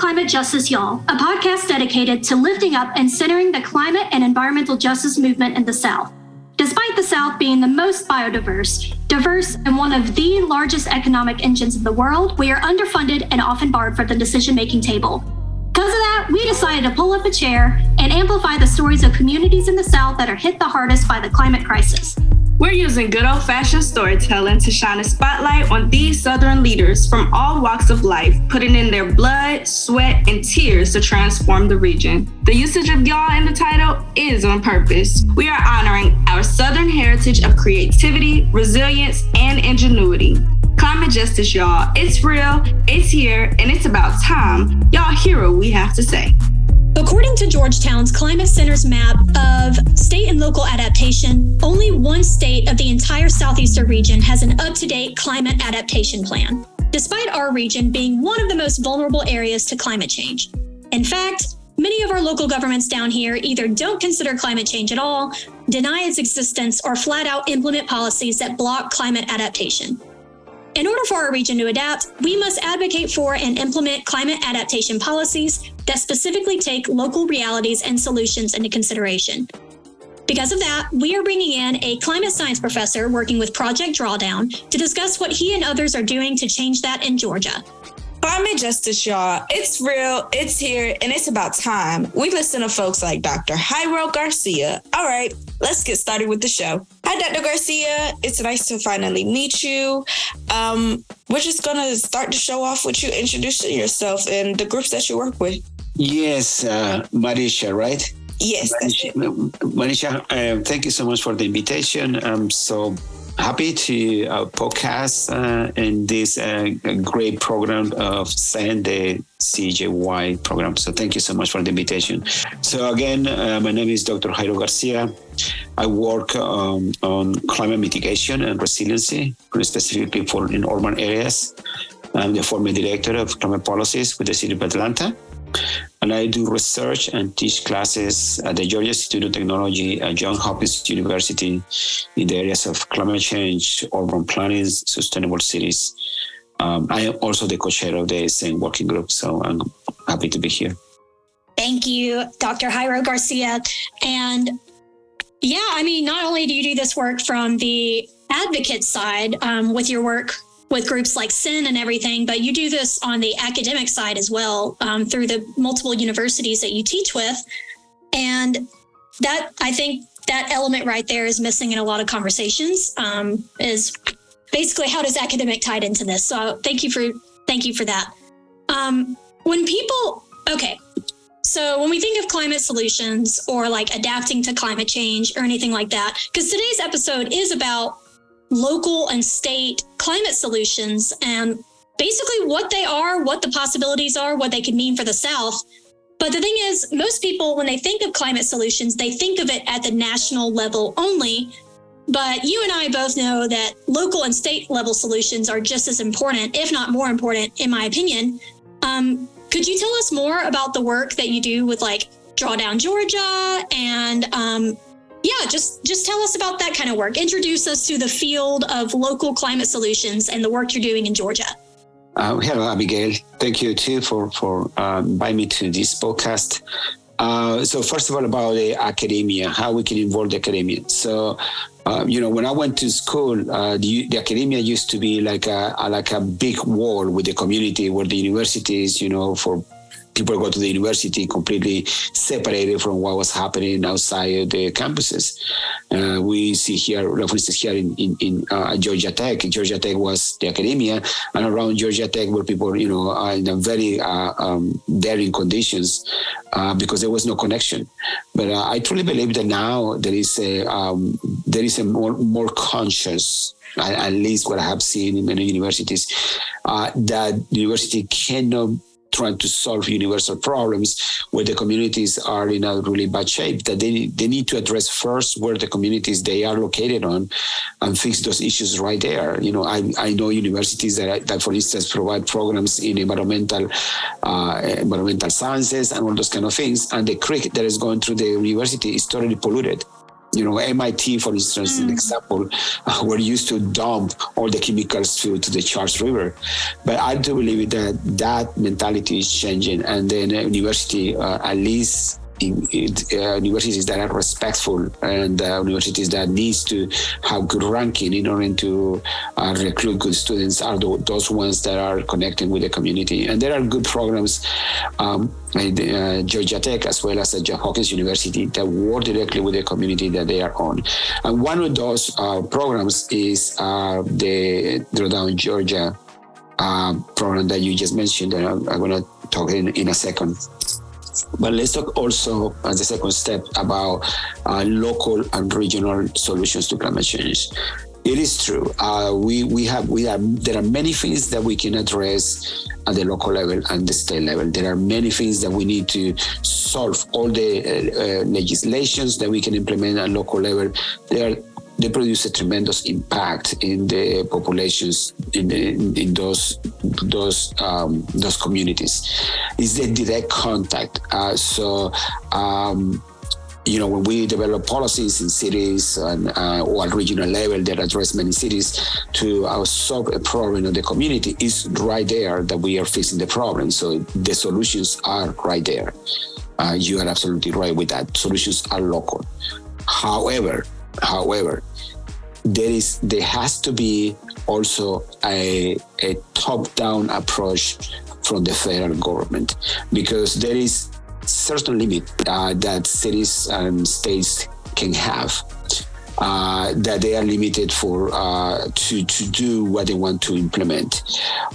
Climate Justice Y'all, a podcast dedicated to lifting up and centering the climate and environmental justice movement in the South. Despite the South being the most biodiverse, diverse, and one of the largest economic engines in the world, we are underfunded and often barred from the decision making table. Because of that, we decided to pull up a chair and amplify the stories of communities in the South that are hit the hardest by the climate crisis. We're using good old fashioned storytelling to shine a spotlight on these Southern leaders from all walks of life, putting in their blood, sweat, and tears to transform the region. The usage of y'all in the title is on purpose. We are honoring our Southern heritage of creativity, resilience, and ingenuity. Climate justice, y'all. It's real, it's here, and it's about time. Y'all hear what we have to say. According to Georgetown's Climate Center's map of state and local adaptation, only one state of the entire southeastern region has an up to date climate adaptation plan, despite our region being one of the most vulnerable areas to climate change. In fact, many of our local governments down here either don't consider climate change at all, deny its existence, or flat out implement policies that block climate adaptation. In order for our region to adapt, we must advocate for and implement climate adaptation policies that specifically take local realities and solutions into consideration. Because of that, we are bringing in a climate science professor working with Project Drawdown to discuss what he and others are doing to change that in Georgia. Climate justice, y'all. It's real, it's here, and it's about time. We listen to folks like Dr. Jairo Garcia. All right, let's get started with the show. Hi, Dr. Garcia. It's nice to finally meet you. Um, we're just gonna start the show off with you introducing yourself and the groups that you work with. Yes, uh, Maréshah, right? Yes. Maréshah, Maréshah uh, thank you so much for the invitation. I'm so happy to uh, podcast uh, in this uh, great program of the CJY program. So thank you so much for the invitation. So again, uh, my name is Dr. Jairo Garcia. I work um, on climate mitigation and resiliency, specifically for in urban areas. I'm the former director of climate policies with the City of Atlanta. And I do research and teach classes at the Georgia Institute of Technology at Johns Hopkins University in the areas of climate change, urban planning, sustainable cities. Um, I am also the co-chair of the same working group, so I'm happy to be here. Thank you, Dr. Jairo Garcia. And yeah, I mean, not only do you do this work from the advocate side um, with your work with groups like sin and everything, but you do this on the academic side as well um, through the multiple universities that you teach with. And that, I think, that element right there is missing in a lot of conversations. Um, is basically how does academic tied into this? So thank you for thank you for that. Um, when people, okay, so when we think of climate solutions or like adapting to climate change or anything like that, because today's episode is about local and state climate solutions and basically what they are, what the possibilities are, what they could mean for the South. But the thing is, most people, when they think of climate solutions, they think of it at the national level only. But you and I both know that local and state level solutions are just as important, if not more important, in my opinion. Um, could you tell us more about the work that you do with like Drawdown Georgia and um, yeah, just just tell us about that kind of work. Introduce us to the field of local climate solutions and the work you're doing in Georgia. Uh, hello, Abigail. Thank you too for for um, inviting me to this podcast. Uh, so first of all, about the academia, how we can involve the academia. So, uh, you know, when I went to school, uh, the, the, academia used to be like a, a, like a big wall with the community, where the universities, you know, for people go to the university completely separated from what was happening outside the campuses. Uh, we see here, for instance, here in, in, in uh, Georgia Tech, Georgia Tech was the academia, and around Georgia Tech were people, you know, in very uh, um, daring conditions uh, because there was no connection. But uh, I truly believe that now there is a um, there is a more more conscious at least what I have seen in many universities, uh, that university cannot trying to solve universal problems where the communities are in a really bad shape that they, they need to address first where the communities they are located on and fix those issues right there. You know i, I know universities that, that for instance provide programs in environmental uh, environmental sciences and all those kind of things and the creek that is going through the university is totally polluted you know, MIT, for instance, mm. an example, uh, were used to dump all the chemicals to, to the Charles River. But I do believe that that mentality is changing, and then university, uh, at least uh, universities that are respectful and uh, universities that needs to have good ranking in order to uh, recruit good students are those ones that are connecting with the community. And there are good programs um, at uh, Georgia Tech as well as at Johns Hopkins University that work directly with the community that they are on. And one of those uh, programs is uh, the Drawdown Georgia program that you just mentioned. And I'm, I'm going to talk in, in a second. But let's talk also as a second step about uh, local and regional solutions to climate change. It is true. Uh, we we have we have there are many things that we can address at the local level and the state level. There are many things that we need to solve. All the uh, uh, legislations that we can implement at local level. There are they produce a tremendous impact in the populations in, the, in, those those um, those communities. Is the direct contact. Uh, so. Um, you know, when we develop policies in cities and, uh, or at regional level that address many cities to uh, solve a problem in the community, is right there that we are facing the problem. So the solutions are right there. Uh, you are absolutely right with that. Solutions are local. However, However, there is there has to be also a, a top-down approach from the federal government because there is certain limit uh, that cities and states can have. Uh, that they are limited for uh, to to do what they want to implement.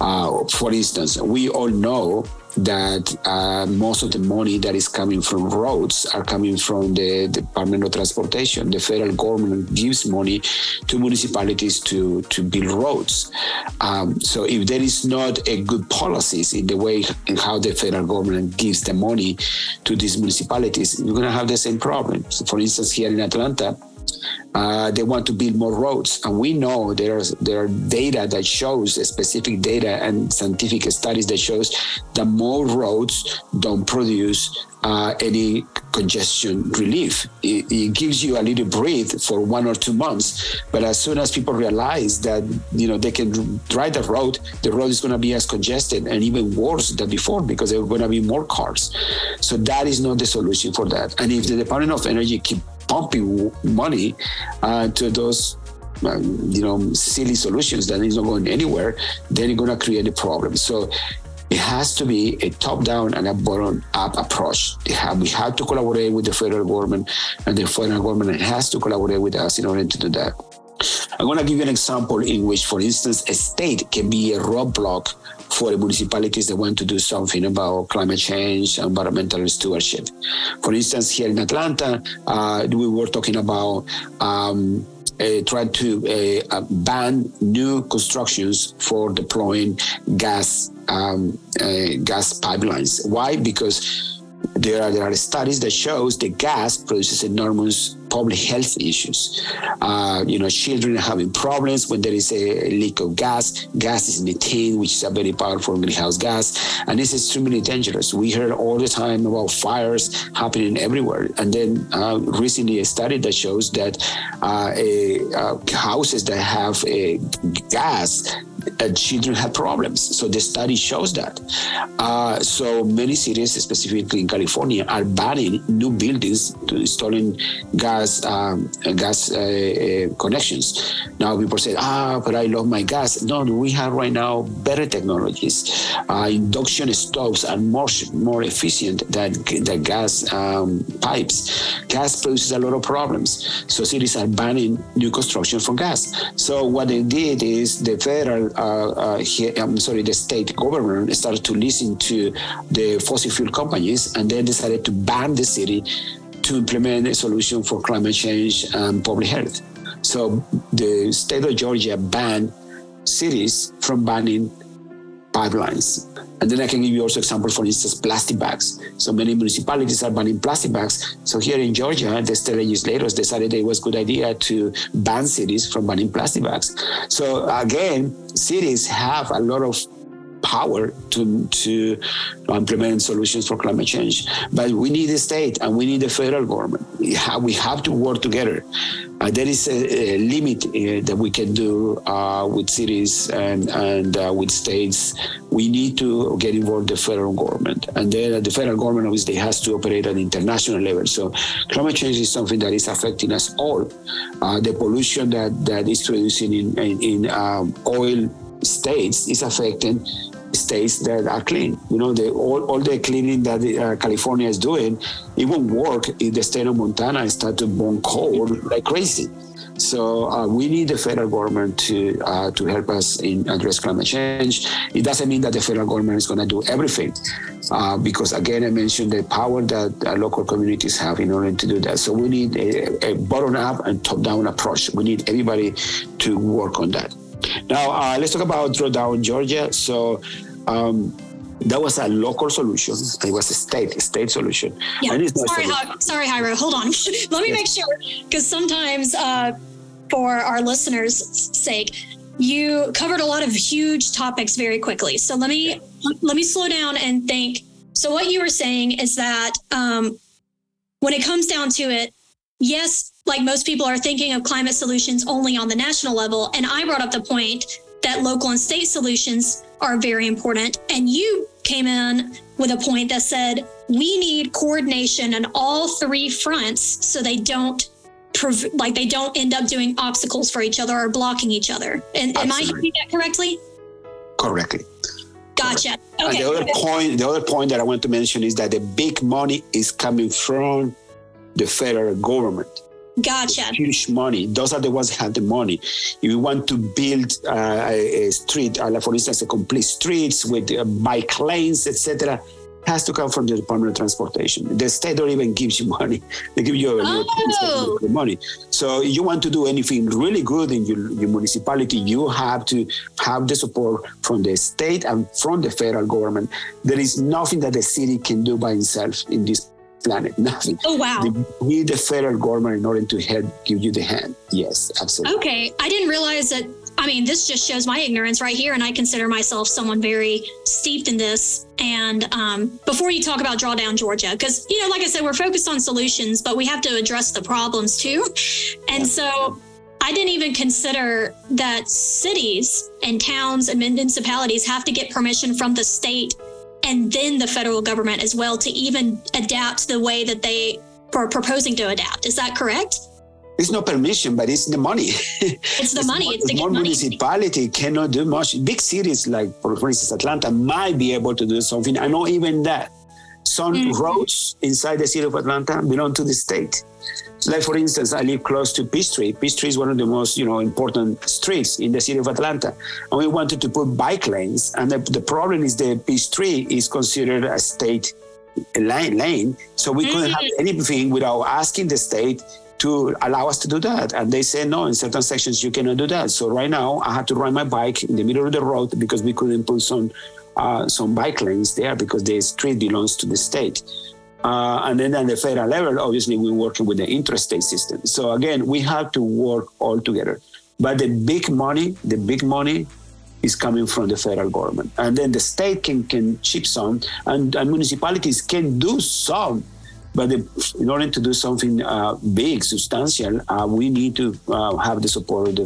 Uh, for instance, we all know that uh, most of the money that is coming from roads are coming from the Department of Transportation. The federal government gives money to municipalities to, to build roads. Um, so if there is not a good policies in the way in how the federal government gives the money to these municipalities, you're going to have the same problem. So for instance, here in Atlanta, uh, they want to build more roads, and we know there's there are data that shows specific data and scientific studies that shows that more roads don't produce uh, any congestion relief. It, it, gives you a little breathe for one or two months, but as soon as people realize that you know they can drive the road, the road is going to be as congested and even worse than before because there are going to be more cars. So that is not the solution for that. And if the Department of Energy keep pumping money uh, to those um, you know silly solutions that is not going anywhere then you're going to create a problem so it has to be a top-down and a bottom-up approach. Have, we have to collaborate with the federal government, and the federal government has to collaborate with us in order to do that. I'm going to give you an example in which, for instance, a state can be a roadblock for the municipalities that want to do something about climate change, environmental stewardship. For instance, here in Atlanta, uh, we were talking about um, uh, trying to uh, ban new constructions for deploying gas um, uh, gas pipelines. Why? Because there are there are studies that shows the gas produces enormous public health issues. Uh, you know, children are having problems when there is a leak of gas. Gas is methane, which is a very powerful greenhouse gas, and it's extremely dangerous. We heard all the time about fires happening everywhere, and then uh, recently a study that shows that uh, a, uh, houses that have a gas uh, children have problems. So the study shows that. Uh, so many cities, specifically in California, are banning new buildings to installing gas um, gas uh, uh, connections. Now people say, ah, but I love my gas. No, we have right now better technologies. Uh, induction stoves are more more efficient than the gas um, pipes. Gas produces a lot of problems. So cities are banning new construction from gas. So what they did is the federal uh, uh, I'm sorry, the state government started to listen to the fossil fuel companies and then decided to ban the city to implement a solution for climate change and public health. So the state of Georgia banned cities from banning pipelines. And then I can give you also example, for instance, plastic bags. So many municipalities are banning plastic bags. So here in Georgia, the state legislators decided it was a good idea to ban cities from banning plastic bags. So again, cities have a lot of power to to implement solutions for climate change. But we need the state and we need the federal government. We have, we have to work together. Uh, there is a, a limit uh, that we can do uh, with cities and and uh, with states. We need to get involved the federal government, and then the federal government obviously has to operate at international level. So climate change is something that is affecting us all. Uh, the pollution that that is producing in in, in um, oil states is affecting states that are clean. You know, the, all, all the cleaning that uh, California is doing, it won't work if the state of Montana start to burn coal like crazy. So uh, we need the federal government to uh, to help us in address climate change. It doesn't mean that the federal government is going to do everything, uh, because again, I mentioned the power that uh, local communities have in order to do that. So we need a, a bottom up and top down approach. We need everybody to work on that. Now, uh, let's talk about drawdown Georgia. So, um, that was a local solution. It was a state state solution. Yeah. Sorry, Hi- sorry, Jairo. Hold on. Let me yes. make sure, because sometimes, uh, for our listeners' sake, you covered a lot of huge topics very quickly. So let me let me slow down and think. So what you were saying is that um, when it comes down to it, yes, like most people are thinking of climate solutions only on the national level. And I brought up the point that local and state solutions are very important. And you came in with a point that said we need coordination on all three fronts so they don't prov- like they don't end up doing obstacles for each other or blocking each other. And am I hearing that correctly? Correctly. Gotcha. Okay. And the other point, the other point that I want to mention is that the big money is coming from the federal government. Gotcha. Huge money. Those are the ones that have the money. If you want to build uh, a, street, uh, for instance, a complete streets with uh, bike lanes, etc., has to come from the Department of Transportation. The state don't even give you money; they give you a oh. money. So you want to do anything really good in your, your municipality, you have to have the support from the state and from the federal government. There is nothing that the city can do by itself in this planet. Nothing. Oh wow! We need the federal government in order to help give you the hand. Yes, absolutely. Okay, I didn't realize that. I mean, this just shows my ignorance right here, and I consider myself someone very steeped in this. And um, before you talk about drawdown Georgia, because you know, like I said, we're focused on solutions, but we have to address the problems too. And yeah. so I didn't even consider that cities and towns and municipalities have to get permission from the state and then the federal government as well to even adapt the way that they are proposing to adapt. Is that correct? It's no permission, but it's the money. It's the money. It's the small money. municipality cannot do much. Big cities like, for, for instance, Atlanta might be able to do something. I know even that. Some mm-hmm. roads inside the city of Atlanta belong to the state. Like for instance, I live close to Peachtree. Peachtree is one of the most, you know, important streets in the city of Atlanta. And we wanted to put bike lanes. And the, the problem is the Peachtree is considered a state lane, lane. So we couldn't have mm-hmm. anything without asking the state to allow us to do that. And they said, no, in certain sections, you cannot do that. So right now, I had to ride my bike in the middle of the road because we couldn't put some uh, some bike lanes there because the street belongs to the state. Uh, and then at the federal level, obviously, we're working with the interstate system. So again, we have to work all together. But the big money, the big money is coming from the federal government. And then the state can, can chip some, and, and municipalities can do some. But the, in order to do something uh, big, substantial, uh, we need to uh, have the support of the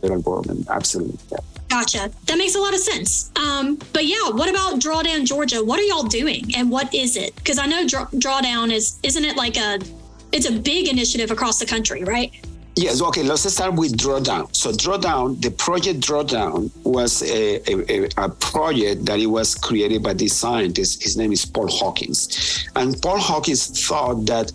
federal government. Absolutely. Yeah. Gotcha. That makes a lot of sense. Um, but yeah, what about Drawdown Georgia? What are y'all doing, and what is it? Because I know draw, Drawdown is isn't it like a it's a big initiative across the country, right? Yes. Okay. Let's start with Drawdown. So Drawdown, the project Drawdown was a, a, a, project that it was created by this scientist. His name is Paul Hawkins, and Paul Hawkins thought that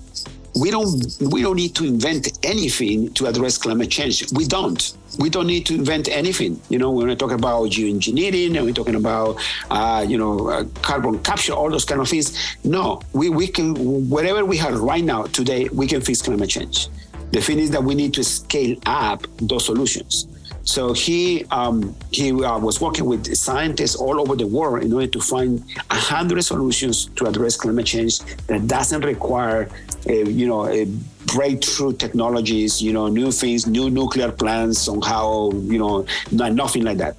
we don't we don't need to invent anything to address climate change. We don't. We don't need to invent anything. You know, when we're talking about geoengineering and we're talking about uh, you know uh, carbon capture, all those kind of things. No, we we can whatever we have right now today, we can fix climate change. The thing is that we need to scale up those solutions. So he um, he uh, was working with scientists all over the world in order to find a hundred solutions to address climate change that doesn't require, a, you know, a breakthrough technologies, you know, new things, new nuclear plants, somehow, you know, not, nothing like that.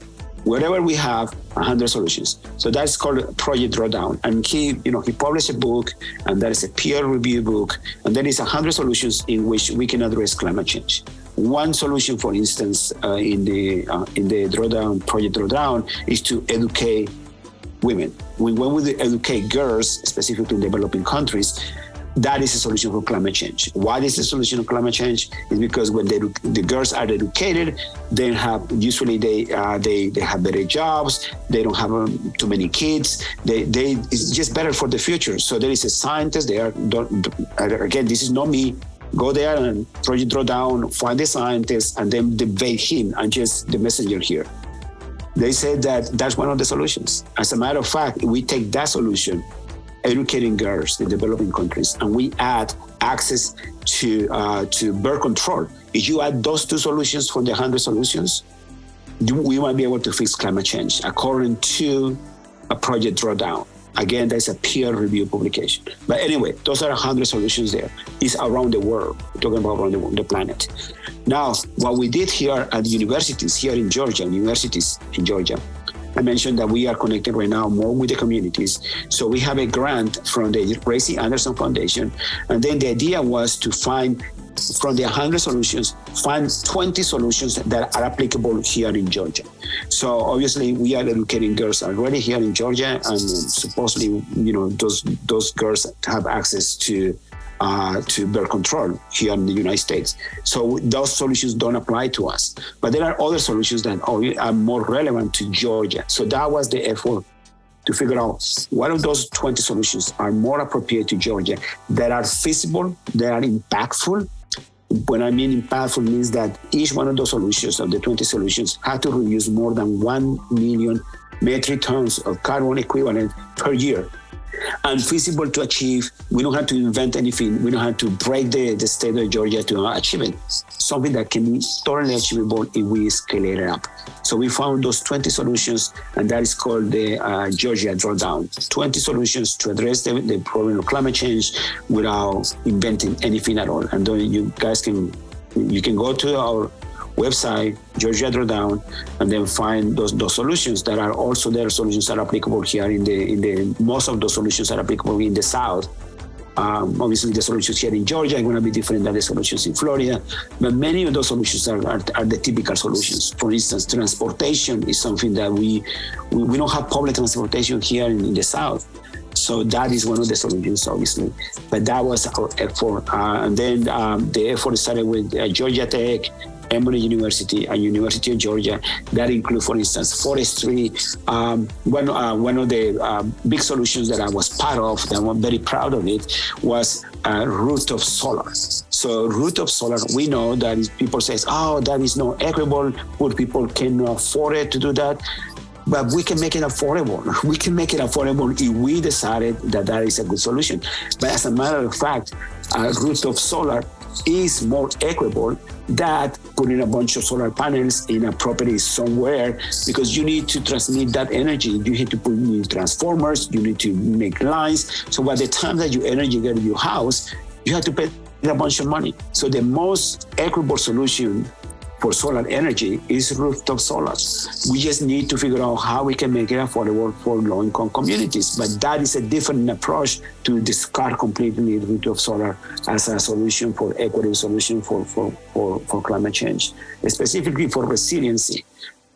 wherever we have 100 solutions. So that's called Project Drawdown. And he, you know, he published a book, and that is a peer-reviewed book, and there is 100 solutions in which we can address climate change. One solution, for instance, uh, in the uh, in the drawdown project drawdown, is to educate women. When we educate girls, specifically in developing countries, that is a solution for climate change. Why is the solution of climate change? Is because when they, the girls are educated, they have usually they uh, they they have better jobs. They don't have um, too many kids. They they it's just better for the future. So there is a scientist there. Don't, again, this is not me. Go there and project drawdown, find the scientist, and then debate him and just the messenger here. They said that that's one of the solutions. As a matter of fact, we take that solution educating girls in developing countries, and we add access to uh, to birth control. If you add those two solutions from the hundred solutions, we might be able to fix climate change according to a project drawdown. Again, that's a peer review publication. But anyway, those are 100 solutions there. It's around the world, We're talking about around the, the planet. Now, what we did here at universities, here in Georgia, universities in Georgia, I mentioned that we are connected right now more with the communities. So we have a grant from the Ray C. Anderson Foundation. And then the idea was to find from the 100 solutions, find 20 solutions that are applicable here in Georgia. So obviously, we are educating girls already here in Georgia, and supposedly, you know, those those girls have access to uh, to birth control here in the United States. So those solutions don't apply to us. But there are other solutions that are more relevant to Georgia. So that was the effort to figure out what of those 20 solutions are more appropriate to Georgia that are feasible, that are impactful. When I mean impactful means that each one of those solutions, of the 20 solutions, had to reduce more than 1 million metric tons of carbon equivalent per year and feasible to achieve. We don't have to invent anything. We don't have to break the, the state of Georgia to achieve it. Something that can be totally achievable if we scale it up. So we found those 20 solutions, and that is called the uh, Georgia Drawdown. 20 solutions to address the, the problem of climate change without inventing anything at all. And you guys can you can go to our website, Georgia Drawdown, and then find those, those solutions that are also there. Solutions are applicable here in the in the most of those solutions are applicable in the South. Um, obviously, the solutions here in Georgia are going to be different than the solutions in Florida, but many of those solutions are, are, are the typical solutions. For instance, transportation is something that we we, we don't have public transportation here in, in, the South. So that is one of the solutions, obviously. But that was our effort. Uh, and then um, the effort started with uh, Georgia Tech, Emory University and University of Georgia that include, for instance, forestry. Um, one, uh, one of the uh, big solutions that I was part of, that I'm very proud of it, was uh, rooftop solar. So rooftop solar, we know that people say, oh, that is not equitable. Poor people cannot afford it to do that but we can make it affordable. We can make it affordable if we decided that that is a good solution. But as a matter of fact, uh, rooftop solar is more equitable that putting a bunch of solar panels in a property somewhere because you need to transmit that energy. You need to put new transformers, you need to make lines. So by the time that your energy get to your house, you have to pay a bunch of money. So the most equitable solution for solar energy is rooftop solar. We just need to figure out how we can make it affordable for low income communities. But that is a different approach to discard completely rooftop solar as a solution for equity solution for, for, for, for climate change, specifically for resiliency.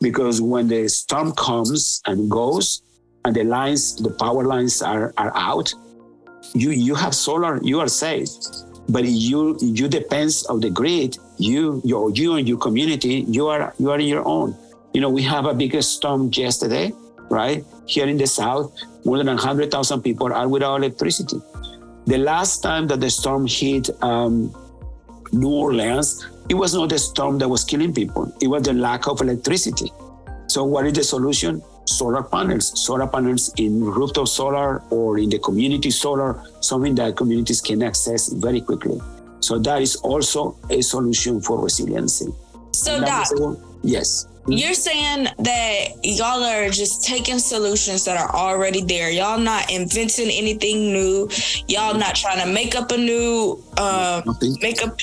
Because when the storm comes and goes and the lines, the power lines are, are out, you, you have solar, you are safe but you you depends of the grid you your you and your community you are you are in your own. You know we have a biggest storm yesterday right? Here in the south more than 100000 people are without electricity. The last time that the storm hit um, new orleans it was not the storm that was killing people. It was the lack of electricity. So what is the solution? Solar panels, solar panels in rooftop solar or in the community solar, something that communities can access very quickly. So that is also a solution for resiliency. So, Doc, yes. You're saying that y'all are just taking solutions that are already there. Y'all not inventing anything new. Y'all not trying to make up a new, uh, make up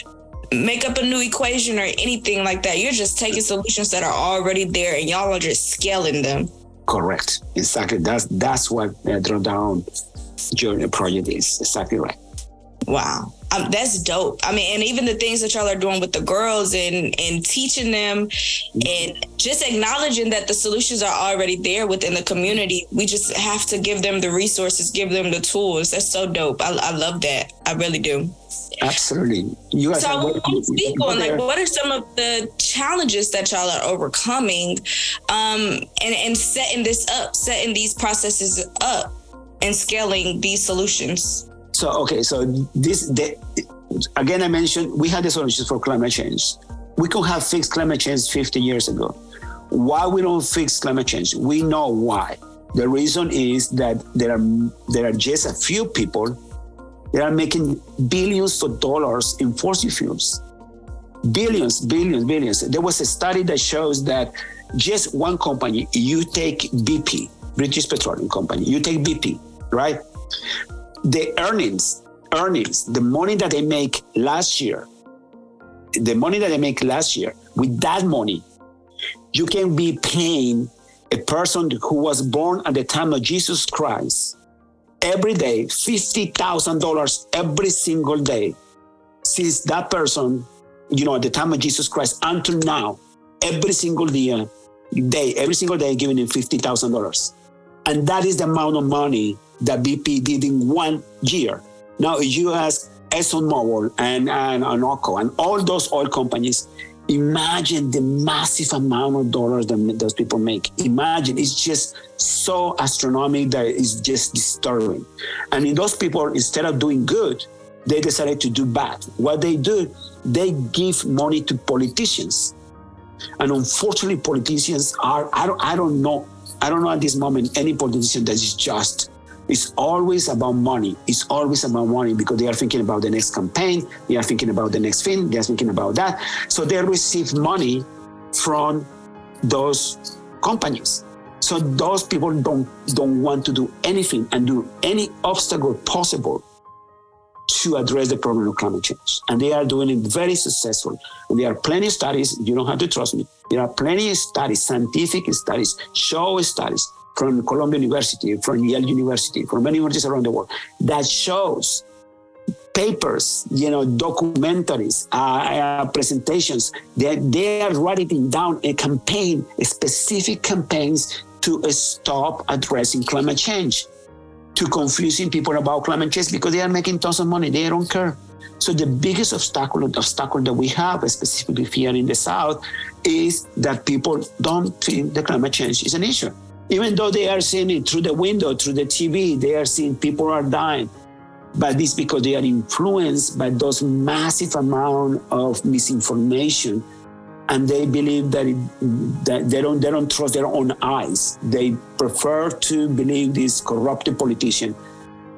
make up a new equation or anything like that. You're just taking solutions that are already there and y'all are just scaling them. Correct. Exactly. That's that's what uh, Drawdown Georgia Project is. Exactly right. Wow. Um, that's dope. I mean, and even the things that y'all are doing with the girls and and teaching them and just acknowledging that the solutions are already there within the community. We just have to give them the resources, give them the tools. That's so dope. I, I love that. I really do. Absolutely. You guys So I want to speak on like what are some of the challenges that y'all are overcoming um and, and setting this up, setting these processes up and scaling these solutions. So okay, so this the, again I mentioned we had the solutions for climate change. We could have fixed climate change 50 years ago. Why we don't fix climate change? We know why. The reason is that there are there are just a few people that are making billions of dollars in fossil fuels. Billions, billions, billions. There was a study that shows that just one company, you take BP, British Petroleum Company, you take BP, right? The earnings, earnings, the money that they make last year, the money that they make last year, with that money, you can be paying a person who was born at the time of Jesus Christ every day $50,000 every single day since that person, you know, at the time of Jesus Christ until now, every single day, day every single day giving him $50,000. And that is the amount of money that BP did in one year. Now, if you ask ExxonMobil and, and Amoco and all those oil companies, imagine the massive amount of dollars that those people make. Imagine it's just so astronomical that it's just disturbing. And in those people, instead of doing good, they decided to do bad. What they do, they give money to politicians. And unfortunately, politicians are, I don't, I don't know, I don't know at this moment any politician that is just. It's always about money. It's always about money because they are thinking about the next campaign. They are thinking about the next film. They are thinking about that. So they receive money from those companies. So those people don't don't want to do anything and do any obstacle possible to address the problem of climate change. And they are doing it very successful. And there are plenty of studies, you don't have to trust me. There are plenty of studies, scientific studies, show studies from Columbia University, from Yale University, from many universities around the world that shows papers, you know, documentaries, uh, uh, presentations. that they are writing down a campaign, specific campaigns to stop addressing climate change, to confusing people about climate change because they are making tons of money. They don't care. So the biggest obstacle, obstacle that we have, specifically here in the South, is that people don't think the climate change is an issue. Even though they are seeing it through the window, through the TV, they are seeing people are dying. But this because they are influenced by those massive amount of misinformation, and they believe that, it, that they don't they don't trust their own eyes. They prefer to believe this corrupted politician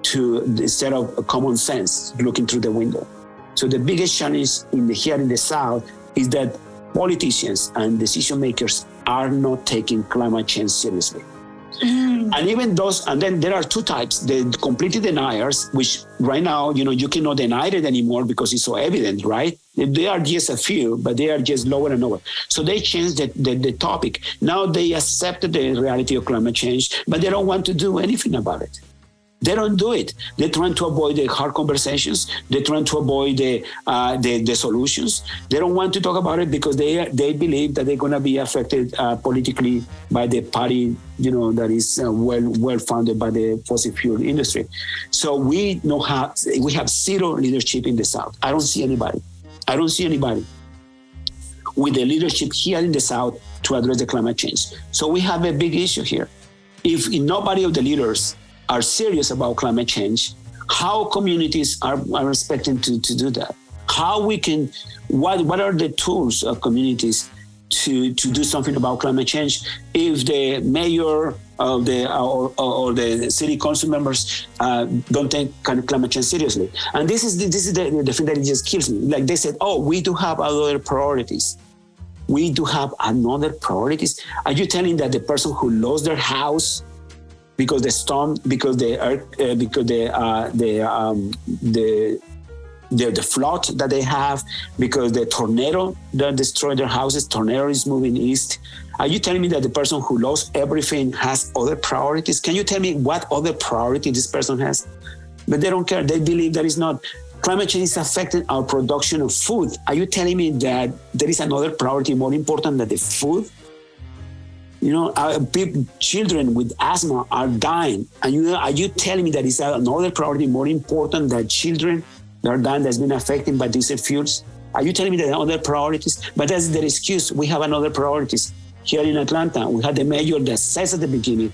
to instead of common sense looking through the window. So the biggest challenge in the, here in the South is that politicians and decision makers are not taking climate change seriously. Mm. And even those, and then there are two types: the completely deniers, which right now, you know, you cannot deny it anymore because it's so evident, right? They are just a few, but they are just lower and lower. So they changed the, the, the topic. Now they accepted the reality of climate change, but they don't want to do anything about it. They don't do it. They're trying to avoid the hard conversations. They're trying to avoid the, uh, the, the solutions. They don't want to talk about it because they they believe that they're going to be affected uh, politically by the party, you know, that is uh, well well funded by the fossil fuel industry. So we know how we have zero leadership in the South. I don't see anybody. I don't see anybody with the leadership here in the South to address the climate change. So we have a big issue here. If nobody of the leaders are serious about climate change, how communities are, are expecting to, to do that? How we can, what, what are the tools of communities to, to do something about climate change if the mayor of the or, or the city council members uh, don't take climate change seriously? And this is the, this is the, the thing that just kills me. Like they said, oh, we do have other priorities we do have another priorities. Are you telling that the person who lost their house because the storm, because the earth, uh, because the uh, the um, the the, the flood that they have because the tornado that destroyed their houses, tornado is moving east. Are you telling me that the person who lost everything has other priorities? Can you tell me what other priority this person has? But they don't care. They believe that it's not. Climate change is affecting our production of food. Are you telling me that there is another priority more important than the food? You know, uh, our people, children with asthma are dying. And you are you telling me that is another priority more important than children that are dying that's been affected by diesel fuels? Are you telling me that other priorities? But that's the excuse. We have another priorities here in Atlanta. We had the mayor that says at the beginning,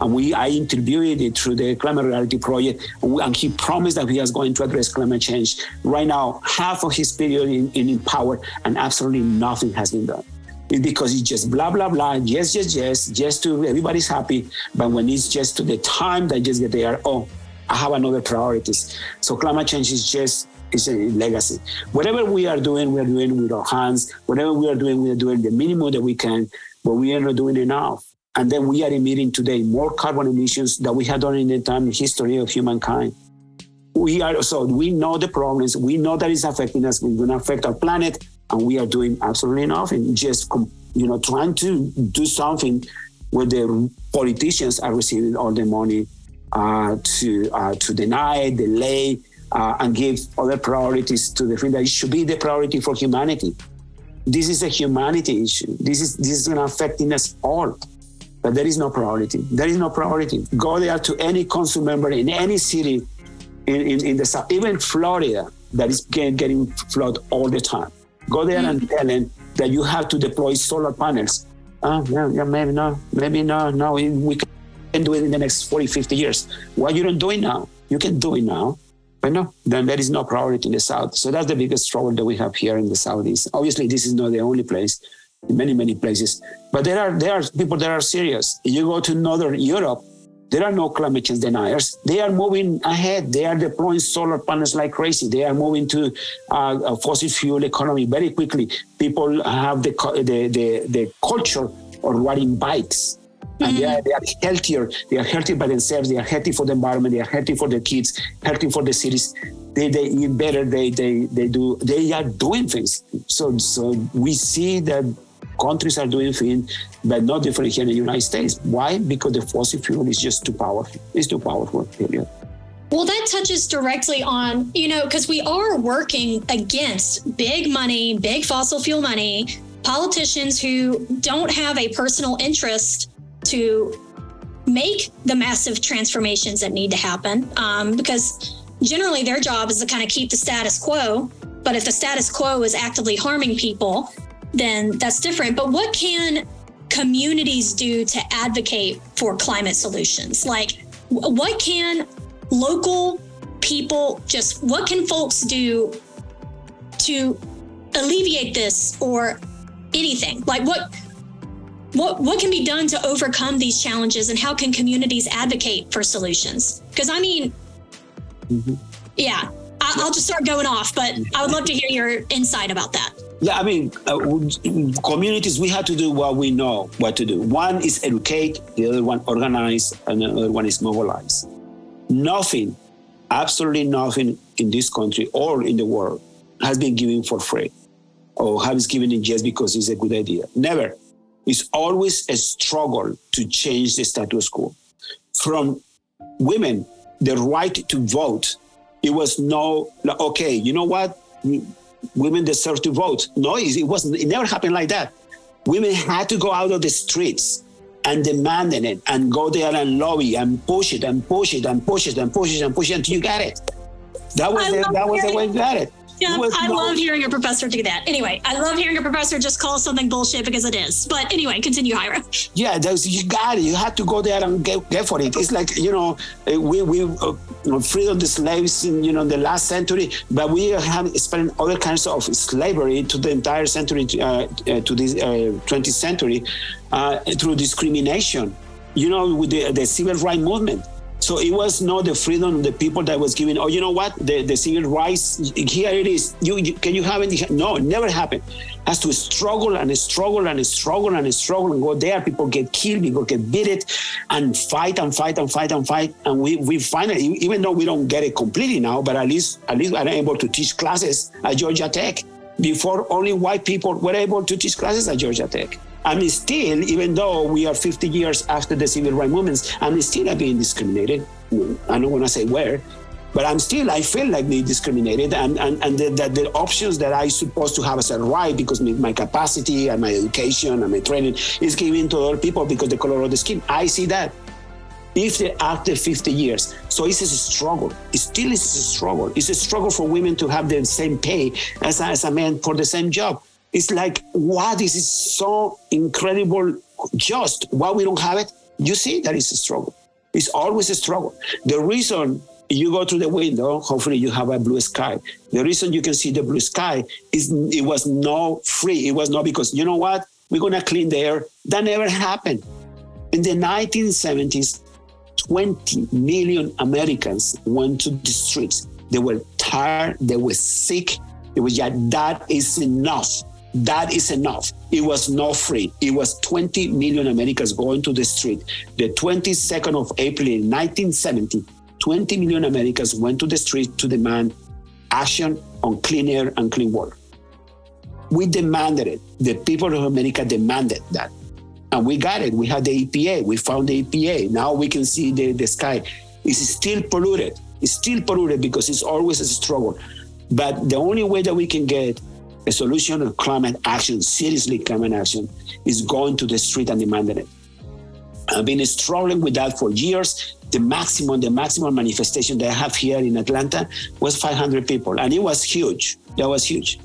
and we I interviewed it through the Climate Reality Project, and, and, he promised that he was going to address climate change. Right now, half of his period in, in power, and absolutely nothing has been done. It's because it's just blah blah blah, yes yes yes, just to everybody's happy. But when it's just to the time that just get there, oh, I have another priorities. So climate change is just it's a legacy. Whatever we are doing, we are doing with our hands. Whatever we are doing, we are doing the minimum that we can, but we are not doing enough. And then we are emitting today more carbon emissions than we had done in the time history of humankind. We are so we know the problems. We know that it's affecting us. We're going to affect our planet, and we are doing absolutely nothing. Just you know, trying to do something where the politicians are receiving all the money uh, to uh, to deny, delay, uh, and give other priorities to the thing that should be the priority for humanity. This is a humanity issue. This is this is going to affect us all. But there is no priority. There is no priority. Go there to any council member in any city in, in, in the south, even Florida, that is getting, getting flood all the time. Go there and mm. tell them that you have to deploy solar panels. Oh, yeah, yeah, maybe no, maybe no, no, we can do it in the next 40, 50 years. Why you don't do it now? You can do it now. But no, then there is no priority in the South. So that's the biggest trouble that we have here in the Southeast. Obviously, this is not the only place in many, many places. But there are there are people that are serious. You go to Northern Europe, there are no climate change deniers. They are moving ahead. They are deploying solar panels like crazy. They are moving to uh, a fossil fuel economy very quickly. People have the the the, the culture of riding bikes. And they are, they are healthier. They are healthy by themselves. They are healthy for the environment. They are healthy for the kids, healthy for the cities. They, they eat better. They, they, they do, they are doing things. So, so we see that countries are doing things, but not different here in the United States. Why? Because the fossil fuel is just too powerful. It's too powerful, period. Well, that touches directly on, you know, because we are working against big money, big fossil fuel money, politicians who don't have a personal interest to make the massive transformations that need to happen. Um, because generally their job is to kind of keep the status quo. But if the status quo is actively harming people, then that's different. But what can communities do to advocate for climate solutions? Like, what can local people just, what can folks do to alleviate this or anything? Like, what? What, what can be done to overcome these challenges and how can communities advocate for solutions? Because I mean, mm-hmm. yeah, I, will just start going off, but I would love to hear your insight about that. Yeah, I mean, uh, communities, we have to do what we know what to do. One is educate, the other one organize, and the other one is mobilize. Nothing, absolutely nothing in this country or in the world has been given for free or has given it just because it's a good idea. Never. It's always a struggle to change the status quo. From women, the right to vote, it was no, okay, you know what? Women deserve to vote. No, it wasn't. It never happened like that. Women had to go out of the streets and demand it and go there and lobby and push it and push it and push it and push it and push it until you got it. That was the, that was the way you got it. Yeah, I no, love hearing a professor do that. Anyway, I love hearing a professor just call something bullshit because it is. But anyway, continue, Jairo. Yeah, you got it. You have to go there and get, get for it. It's like you know, uh, we we uh, freed the slaves in you know the last century, but we have spent other kinds of slavery to the entire century uh, uh to this 20th uh, century uh, through discrimination. You know, with the, the civil rights movement So it was not the freedom of the people that was given. Oh, you know what? The, the civil rights here it is. You, you can you have it? No, it never happened. Has to struggle and struggle and struggle and struggle and go there. People get killed, people get beat it, and fight and fight and fight and fight. And we we finally, even though we don't get it completely now, but at least at least I'm able to teach classes at Georgia Tech. Before only white people were able to teach classes at Georgia Tech. I'm still, even though we are 50 years after the civil rights movements, I'm still being discriminated. I don't want to say where, but I'm still, I feel like being discriminated. And, and, and the, the, the options that I supposed to have as a right because my capacity and my education and my training is given to other people because the color of the skin. I see that. If after 50 years. So it's a struggle. It still is a struggle. It's a struggle for women to have the same pay as, as a man for the same job. It's like, wow, this is so incredible, just why we don't have it. You see, that is a struggle. It's always a struggle. The reason you go through the window, hopefully you have a blue sky. The reason you can see the blue sky is it was not free. It was not because, you know what, we're going to clean the air. That never happened. In the 1970s, 20 million Americans went to the streets. They were tired, they were sick. It was yeah, that is enough. That is enough. It was not free. It was 20 million Americans going to the street. The 22nd of April in 1970, 20 million Americans went to the street to demand action on clean air and clean water. We demanded it. The people of America demanded that. And we got it. We had the EPA. We found the EPA. Now we can see the, the sky. It's still polluted. It's still polluted because it's always a struggle. But the only way that we can get a solution of climate action, seriously climate action, is going to the street and demanding it. I've been struggling with that for years. The maximum, the maximum manifestation that I have here in Atlanta was 500 people, and it was huge. That was huge.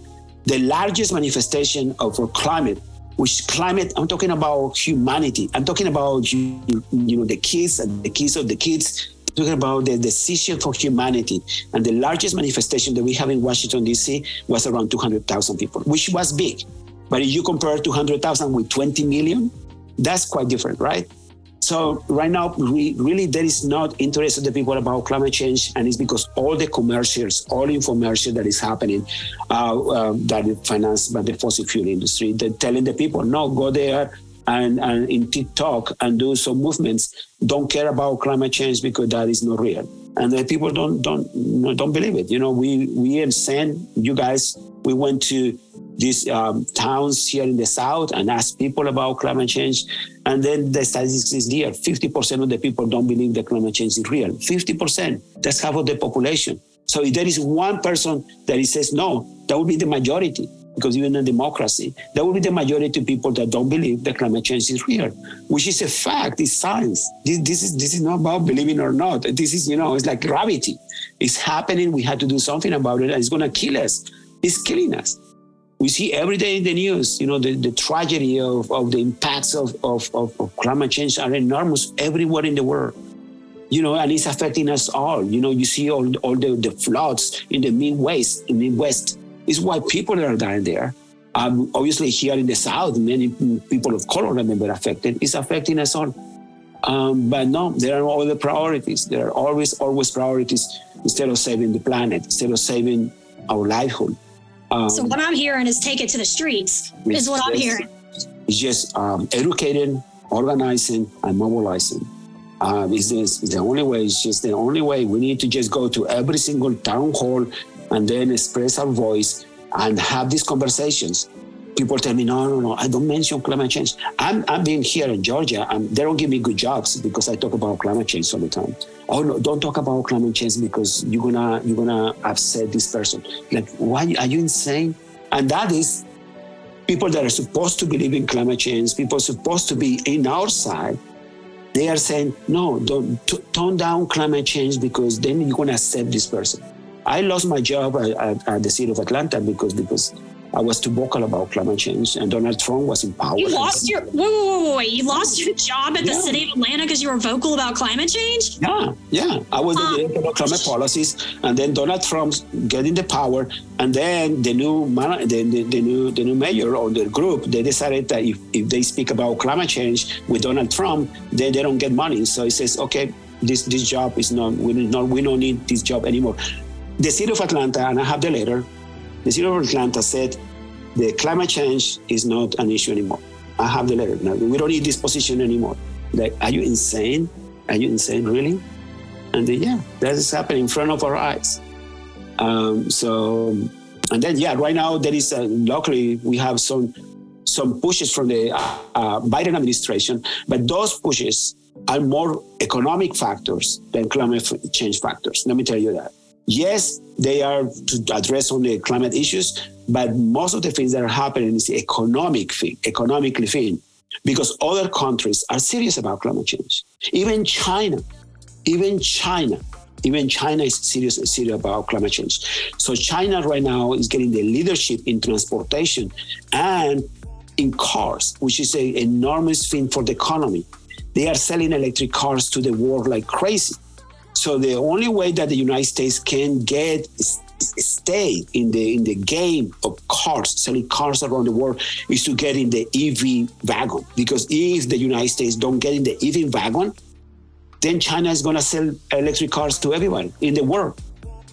The largest manifestation of climate, which climate, I'm talking about humanity. I'm talking about you, you know the kids and the kids of the kids talking about the decision for humanity. And the largest manifestation that we have in Washington, D.C. was around 200,000 people, which was big. But if you compare 200,000 with 20 million, that's quite different, right? So right now, we, really, there is not interest of the people about climate change, and it's because all the commercials, all infomercial that is happening, uh, uh, that is financed by the fossil fuel industry, they're telling the people, no, go there, and, and in TikTok and do some movements don't care about climate change because that is not real. And the people don't don't don't believe it. You know, we we have sent you guys. We went to these um, towns here in the south and asked people about climate change, and then the statistics is there: fifty percent of the people don't believe that climate change is real. Fifty percent. That's half of the population. So if there is one person that says no, that would be the majority because even in democracy, there will be the majority of people that don't believe that climate change is real, which is a fact, it's science. This, this, is this is not about believing or not. This is, you know, it's like gravity. It's happening. We have to do something about it, and it's gonna kill us. It's killing us. We see every day in the news, you know, the, the tragedy of, of the impacts of, of, of, of climate change are enormous everywhere in the world you know, and it's affecting us all. You know, you see all, all the, the floods in the Midwest, in the Midwest, is why people are dying there. Um, obviously, here in the South, many people of color have been affected. It's affecting us all. Um, but no, there are other priorities. There are always, always priorities instead of saving the planet, instead of saving our livelihood. Um, so what I'm hearing is take it to the streets. Is what I'm hearing. It's just um, educating, organizing, and mobilizing. Um, is this the only way? It's just the only way. We need to just go to every single town hall and then express our voice and have these conversations. People tell me, no, no, no, I don't mention climate change. I'm, I'm being here in Georgia and they don't give me good jobs because I talk about climate change all the time. Oh no, don't talk about climate change because you're gonna you're gonna upset this person. Like, why are you insane? And that is people that are supposed to believe in climate change, people supposed to be in our side, they are saying, no, don't t- tone down climate change because then you're going to accept this person. I lost my job at, at, the city of Atlanta because because I was too vocal about climate change, and Donald Trump was in power. You lost your wait, wait, wait, wait. You lost your job at the city of Atlanta because you were vocal about climate change. Yeah, yeah. I was the director of climate policies, and then Donald Trump getting the power, and then the new man, the, the, the, new the new mayor or the group they decided that if, if they speak about climate change with Donald Trump, then they don't get money. So he says, okay, this this job is not we not we don't need this job anymore. The city of Atlanta, and I have the letter. The city of Atlanta said the climate change is not an issue anymore. I have the letter. Now, we don't need this position anymore. Like, are you insane? Are you insane, really? And yeah, that is happening in front of our eyes. Um, so, and then, yeah, right now there is, uh, luckily, we have some some pushes from the uh, uh, Biden administration, but those pushes are more economic factors than climate change factors. Let me tell you that. Yes, they are to address only climate issues, but most of the things that are happening is economic thing, economically thing, because other countries are serious about climate change. Even China, even China, even China is serious, serious about climate change. So China right now is getting the leadership in transportation and in cars, which is an enormous thing for the economy. They are selling electric cars to the world like crazy. So the only way that the United States can get stay in the in the game of cars, selling cars around the world, is to get in the EV wagon. Because if the United States don't get in the EV wagon, then China is going to sell electric cars to everyone in the world.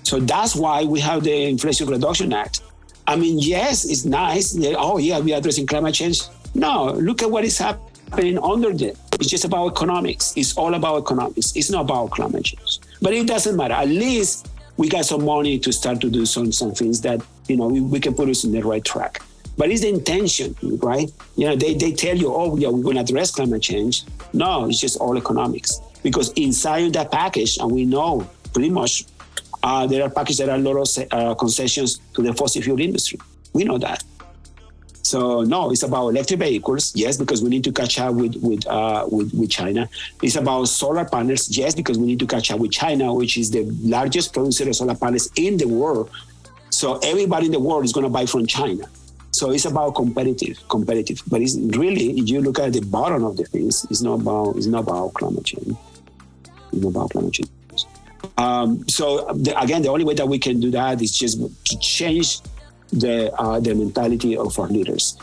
So that's why we have the Inflation Reduction Act. I mean, yes, it's nice. Oh, yeah, we are addressing climate change. No, look at what is happening under there. It's just about economics. It's all about economics. It's not about climate change. But it doesn't matter. At least we got some money to start to do some, some things that, you know, we, we can put us in the right track. But it's the intention, right? You know, they, they tell you, oh, yeah, we're going to address climate change. No, it's just all economics. Because inside that package, and we know pretty much uh, there are packages that are a lot of uh, concessions to the fossil fuel industry. We know that. So no, it's about electric vehicles, yes, because we need to catch up with with, uh, with with China. It's about solar panels, yes, because we need to catch up with China, which is the largest producer of solar panels in the world. So everybody in the world is going to buy from China. So it's about competitive, competitive. But it's really, if you look at the bottom of the things, it's not about it's not about climate change. It's not about climate change. Um, so the, again, the only way that we can do that is just to change the uh, the mentality of our leaders.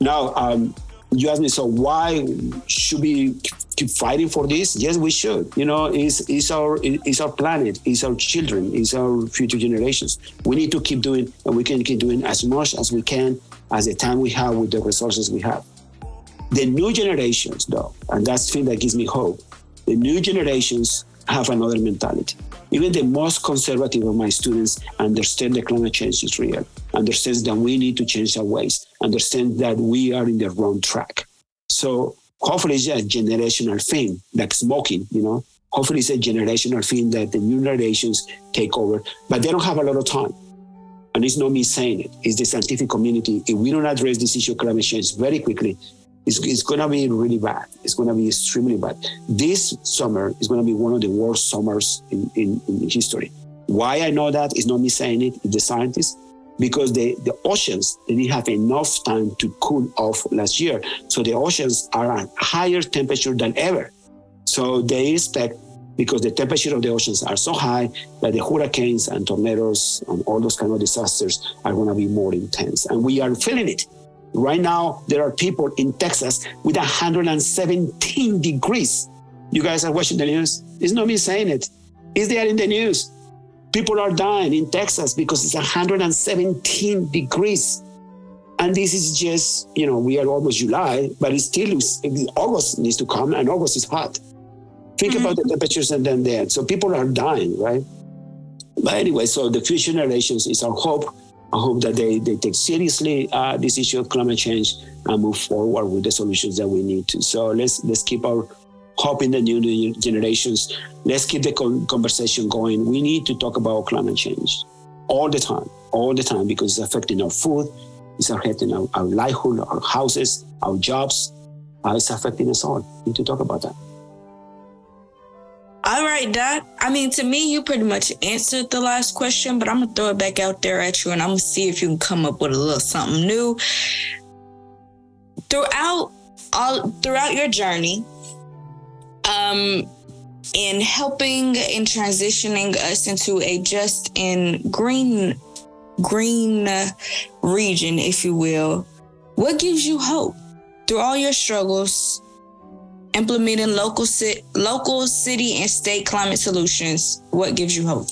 Now, um, you ask me, so why should we keep fighting for this? Yes, we should. You know, it's, it's our it's our planet, it's our children, it's our future generations. We need to keep doing, and we can keep doing as much as we can as the time we have with the resources we have. The new generations, though, and that's the thing that gives me hope. The new generations have another mentality. Even the most conservative of my students understand that climate change is real, understands that we need to change our ways, understands that we are in the wrong track. So hopefully it's a generational thing, like smoking, you know. Hopefully it's a generational thing that the new generations take over, but they don't have a lot of time. And it's not me saying it, it's the scientific community. If we don't address this issue of climate change very quickly, it's, it's going to be really bad. It's going to be extremely bad. This summer is going to be one of the worst summers in, in, in history. Why I know that is not me saying it, it's the scientists, because the, the oceans didn't have enough time to cool off last year. So the oceans are at higher temperature than ever. So they expect, because the temperature of the oceans are so high, that the hurricanes and tornadoes and all those kind of disasters are going to be more intense. And we are feeling it. Right now, there are people in Texas with 117 degrees. You guys are watching the news? It's not me saying it. It's there in the news. People are dying in Texas because it's 117 degrees. And this is just, you know, we are almost July, but it's still August needs to come, and August is hot. Think mm-hmm. about the temperatures and then there. So people are dying, right? But anyway, so the future generations is our hope I hope that they, they take seriously uh, this issue of climate change and move forward with the solutions that we need to. So let's let's keep our in the new generations. Let's keep the conversation going. We need to talk about climate change all the time, all the time, because it's affecting our food, it's affecting our, our livelihood, our houses, our jobs. Uh, it's affecting us all. We need to talk about that. All right, Doc. I mean, to me, you pretty much answered the last question, but I'm gonna throw it back out there at you, and I'm gonna see if you can come up with a little something new. Throughout all throughout your journey, um, in helping in transitioning us into a just and green green region, if you will, what gives you hope through all your struggles? implementing local, local, city, and state climate solutions. What gives you hope?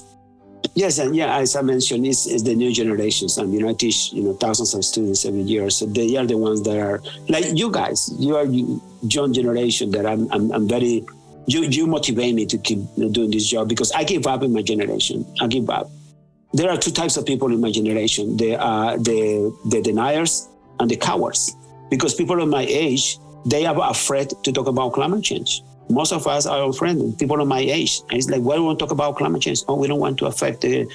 Yes, and yeah, as I mentioned, it's, it's the new generations. I mean, I teach you know thousands of students every year, so they are the ones that are like you guys. You are young generation that I'm, I'm, I'm very. You you motivate me to keep doing this job because I give up in my generation. I give up. There are two types of people in my generation: the uh, the the deniers and the cowards. Because people of my age, they are afraid to talk about climate change most of us are friends, people of my age. And it's like, why do we talk about climate change? Oh, we don't want to affect the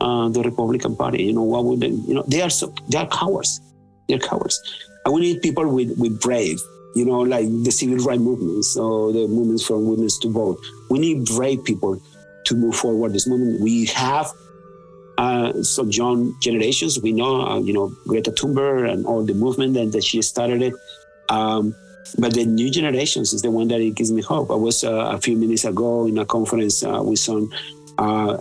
uh, the Republican Party. You know, what would they, you know? They are so they are cowards. They're cowards. And we need people with with brave. You know, like the civil rights movements or the movements for women to vote. We need brave people to move forward this movement. We have uh, some young generations. We know, uh, you know, Greta Thunberg and all the movement that, that she started it. Um, but the new generations is the one that it gives me hope. I was uh, a few minutes ago in a conference uh, with some uh,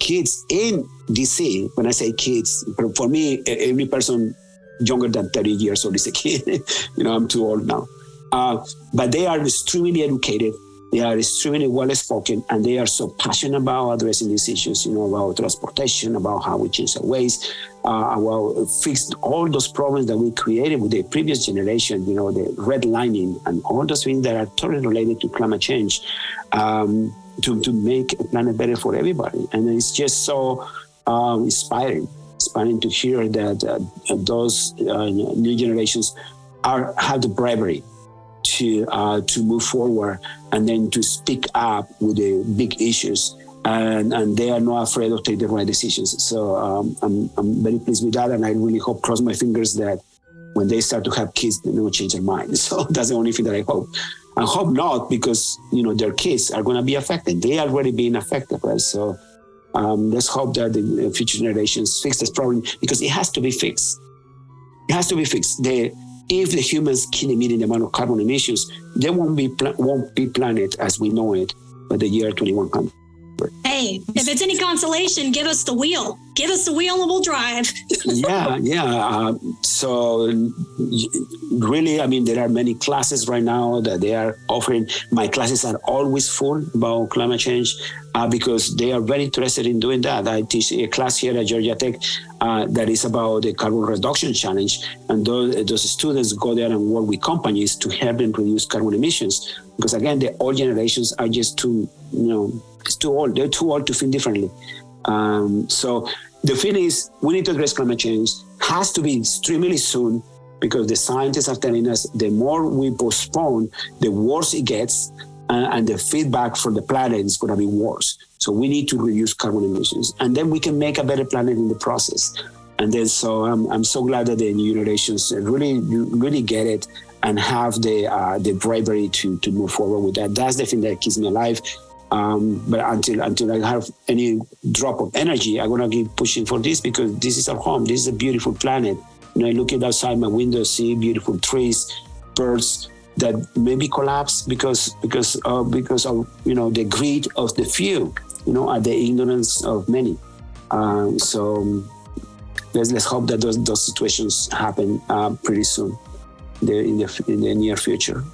kids in DC. When I say kids, for me, every person younger than 30 years old is a kid. you know, I'm too old now. Uh, but they are extremely educated. They are extremely well spoken, and they are so passionate about addressing these issues. You know, about transportation, about how we change our ways, uh, well, fixed all those problems that we created with the previous generation, you know, the redlining and all those things that are totally related to climate change um, to, to make a planet better for everybody. And it's just so um, inspiring, inspiring to hear that uh, those uh, new generations are have the bravery to uh, to move forward and then to speak up with the big issues and, and they are not afraid of taking the right decisions. So um, I'm, I'm very pleased with that, and I really hope, cross my fingers, that when they start to have kids, they will change their mind. So that's the only thing that I hope. I hope not, because you know their kids are going to be affected. They are already being affected, right? So um, let's hope that the future generations fix this problem because it has to be fixed. It has to be fixed. If the humans keep emitting the amount of carbon emissions, there won't be won't be planet as we know it by the year 2100. Hey, if it's any consolation, give us the wheel. Give us the wheel and we'll drive. yeah, yeah. Uh, so, really, I mean, there are many classes right now that they are offering. My classes are always full about climate change uh, because they are very interested in doing that. I teach a class here at Georgia Tech uh, that is about the carbon reduction challenge, and those, those students go there and work with companies to help them reduce carbon emissions. Because again, the old generations are just too, you know, it's too old. They're too old to think differently. Um, so the thing is, we need to address climate change. Has to be extremely soon because the scientists are telling us the more we postpone, the worse it gets, uh, and the feedback for the planet is going to be worse. So we need to reduce carbon emissions, and then we can make a better planet in the process. And then, so I'm, I'm so glad that the new generations really, really get it and have the uh, the bravery to to move forward with that. That's the thing that keeps me alive. Um, but until until I have any drop of energy, I'm gonna keep pushing for this because this is our home. This is a beautiful planet. You know, I look outside my window, see beautiful trees, birds that maybe collapse because because uh, because of you know the greed of the few, you know, and the ignorance of many. Um, so let's let's hope that those those situations happen uh, pretty soon, in the in the near future.